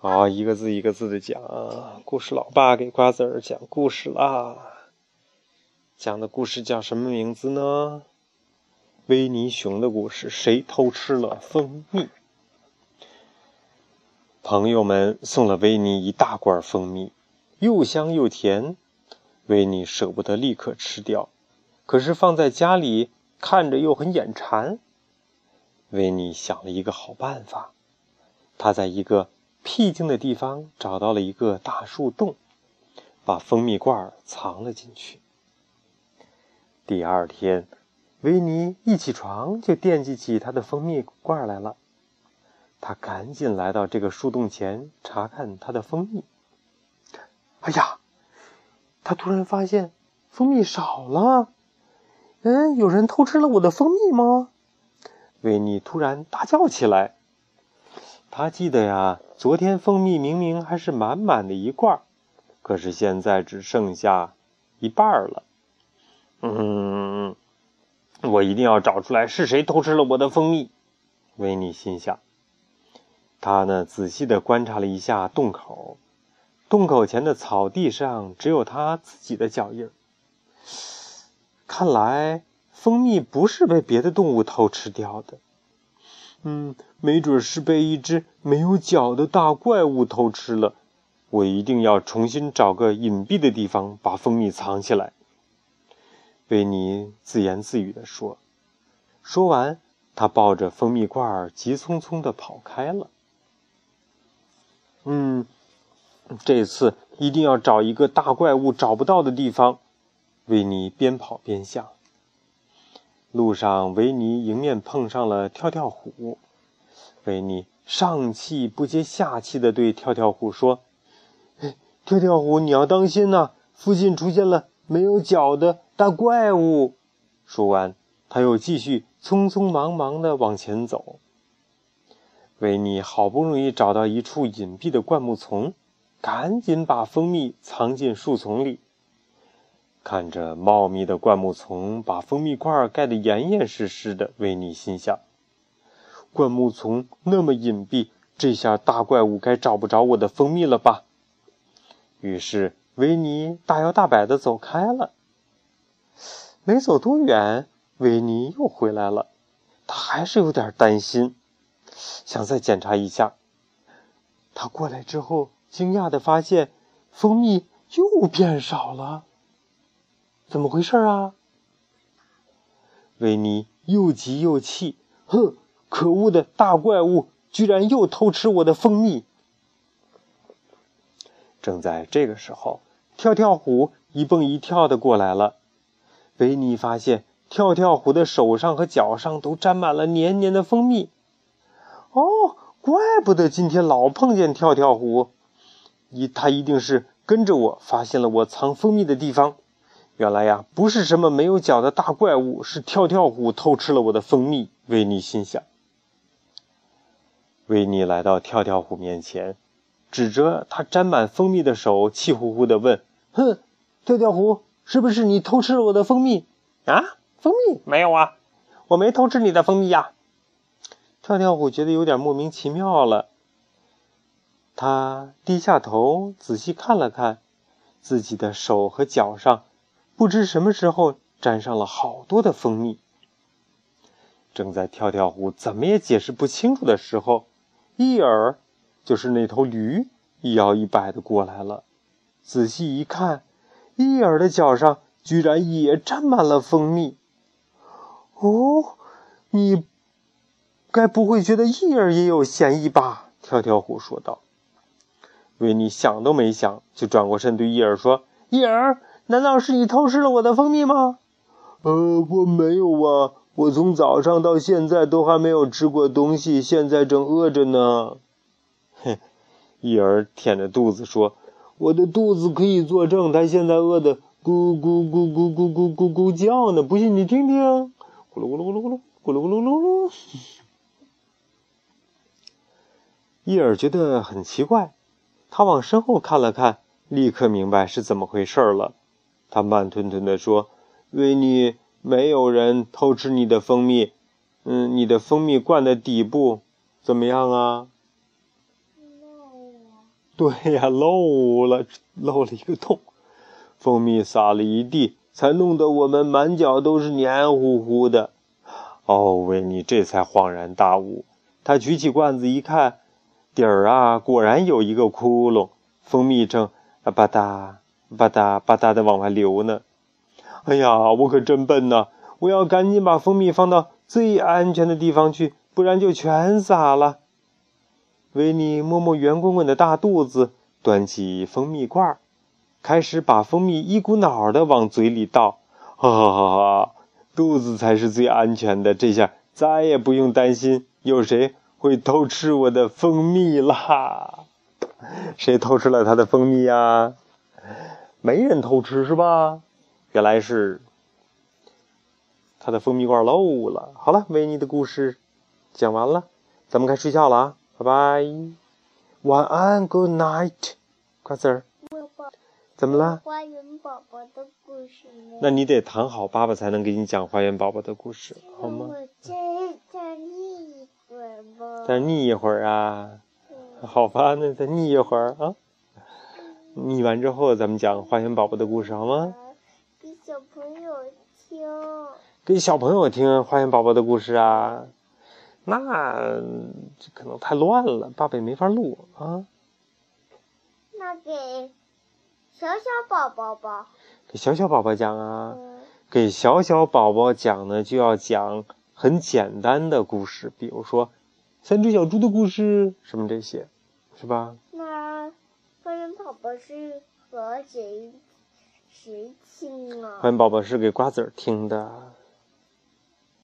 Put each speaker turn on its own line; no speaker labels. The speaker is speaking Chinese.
好，一个字一个字的讲。故事老爸给瓜子儿讲故事啦。讲的故事叫什么名字呢？维尼熊的故事。谁偷吃了蜂蜜？朋友们送了维尼一大罐蜂蜜，又香又甜。维尼舍不得立刻吃掉，可是放在家里看着又很眼馋。维尼想了一个好办法，他在一个。僻静的地方找到了一个大树洞，把蜂蜜罐藏了进去。第二天，维尼一起床就惦记起他的蜂蜜罐来了。他赶紧来到这个树洞前查看他的蜂蜜。哎呀，他突然发现蜂蜜少了。嗯，有人偷吃了我的蜂蜜吗？维尼突然大叫起来。他记得呀。昨天蜂蜜明明还是满满的一罐，可是现在只剩下一半了。嗯，我一定要找出来是谁偷吃了我的蜂蜜。维尼心想。他呢，仔细的观察了一下洞口，洞口前的草地上只有他自己的脚印。看来蜂蜜不是被别的动物偷吃掉的。嗯，没准是被一只没有脚的大怪物偷吃了。我一定要重新找个隐蔽的地方把蜂蜜藏起来。维尼自言自语地说。说完，他抱着蜂蜜罐急匆匆地跑开了。嗯，这次一定要找一个大怪物找不到的地方。维尼边跑边想。路上，维尼迎面碰上了跳跳虎。维尼上气不接下气的对跳跳虎说：“跳跳虎，你要当心呐！附近出现了没有脚的大怪物。”说完，他又继续匆匆忙忙的往前走。维尼好不容易找到一处隐蔽的灌木丛，赶紧把蜂蜜藏进树丛里。看着茂密的灌木丛把蜂蜜罐盖得严严实实的，维尼心想：灌木丛那么隐蔽，这下大怪物该找不着我的蜂蜜了吧？于是维尼大摇大摆地走开了。没走多远，维尼又回来了，他还是有点担心，想再检查一下。他过来之后，惊讶地发现蜂蜜又变少了。怎么回事啊？维尼又急又气，哼！可恶的大怪物居然又偷吃我的蜂蜜！正在这个时候，跳跳虎一蹦一跳的过来了。维尼发现跳跳虎的手上和脚上都沾满了黏黏的蜂蜜。哦，怪不得今天老碰见跳跳虎，一他一定是跟着我，发现了我藏蜂蜜的地方。原来呀，不是什么没有脚的大怪物，是跳跳虎偷吃了我的蜂蜜。维尼心想。维尼来到跳跳虎面前，指着他沾满蜂蜜的手，气呼呼地问：“哼，跳跳虎，是不是你偷吃了我的蜂蜜？啊，蜂蜜没有啊，我没偷吃你的蜂蜜呀。”跳跳虎觉得有点莫名其妙了，他低下头仔细看了看自己的手和脚上。不知什么时候沾上了好多的蜂蜜。正在跳跳虎怎么也解释不清楚的时候，伊尔，就是那头驴，一摇一摆的过来了。仔细一看，伊尔的脚上居然也沾满了蜂蜜。哦，你该不会觉得伊尔也有嫌疑吧？跳跳虎说道。维尼想都没想，就转过身对伊尔说：“伊尔。”难道是你偷吃了我的蜂蜜吗？呃，我没有啊，我从早上到现在都还没有吃过东西，现在正饿着呢。哼，伊尔舔着肚子说：“我的肚子可以作证，他现在饿得咕咕咕咕咕咕咕咕叫呢，不信你听听，咕噜咕噜咕噜咕噜咕噜咕噜噜噜。”伊尔觉得很奇怪，他往身后看了看，立刻明白是怎么回事了。他慢吞吞地说：“维尼，没有人偷吃你的蜂蜜。嗯，你的蜂蜜罐的底部怎么样啊？”对呀，漏了，漏了一个洞，蜂蜜撒了一地，才弄得我们满脚都是黏糊糊的。哦，维尼这才恍然大悟，他举起罐子一看，底儿啊，果然有一个窟窿，蜂蜜正啊吧嗒吧嗒吧嗒的往外流呢。哎呀，我可真笨呐！我要赶紧把蜂蜜放到最安全的地方去，不然就全洒了。维尼摸摸圆滚滚的大肚子，端起蜂蜜罐，开始把蜂蜜一股脑的往嘴里倒。哈哈哈哈！肚子才是最安全的，这下再也不用担心有谁会偷吃我的蜂蜜啦。谁偷吃了他的蜂蜜呀？没人偷吃是吧？原来是他的蜂蜜罐漏了。好了，维尼的故事讲完了，咱们该睡觉了啊。拜拜，晚安，Good night，瓜子儿。怎么了？
花园宝宝的故事。
那你得躺好，爸爸才能给你讲花园宝宝的故事，好吗？
我再再腻一会儿吧。
再腻一会儿啊？好吧，那再腻一会儿啊。腻完之后，咱们讲花园宝宝的故事，好吗？
给小朋友听。
给小朋友听花园宝宝的故事啊？那这可能太乱了，爸爸也没法录啊。
那给小小宝宝吧。
给小小宝宝讲啊，给小小宝宝讲呢，就要讲很简单的故事，比如说三只小猪的故事，什么这些，是吧？
我是和谁谁听啊？
欢迎宝宝是给瓜子儿听的。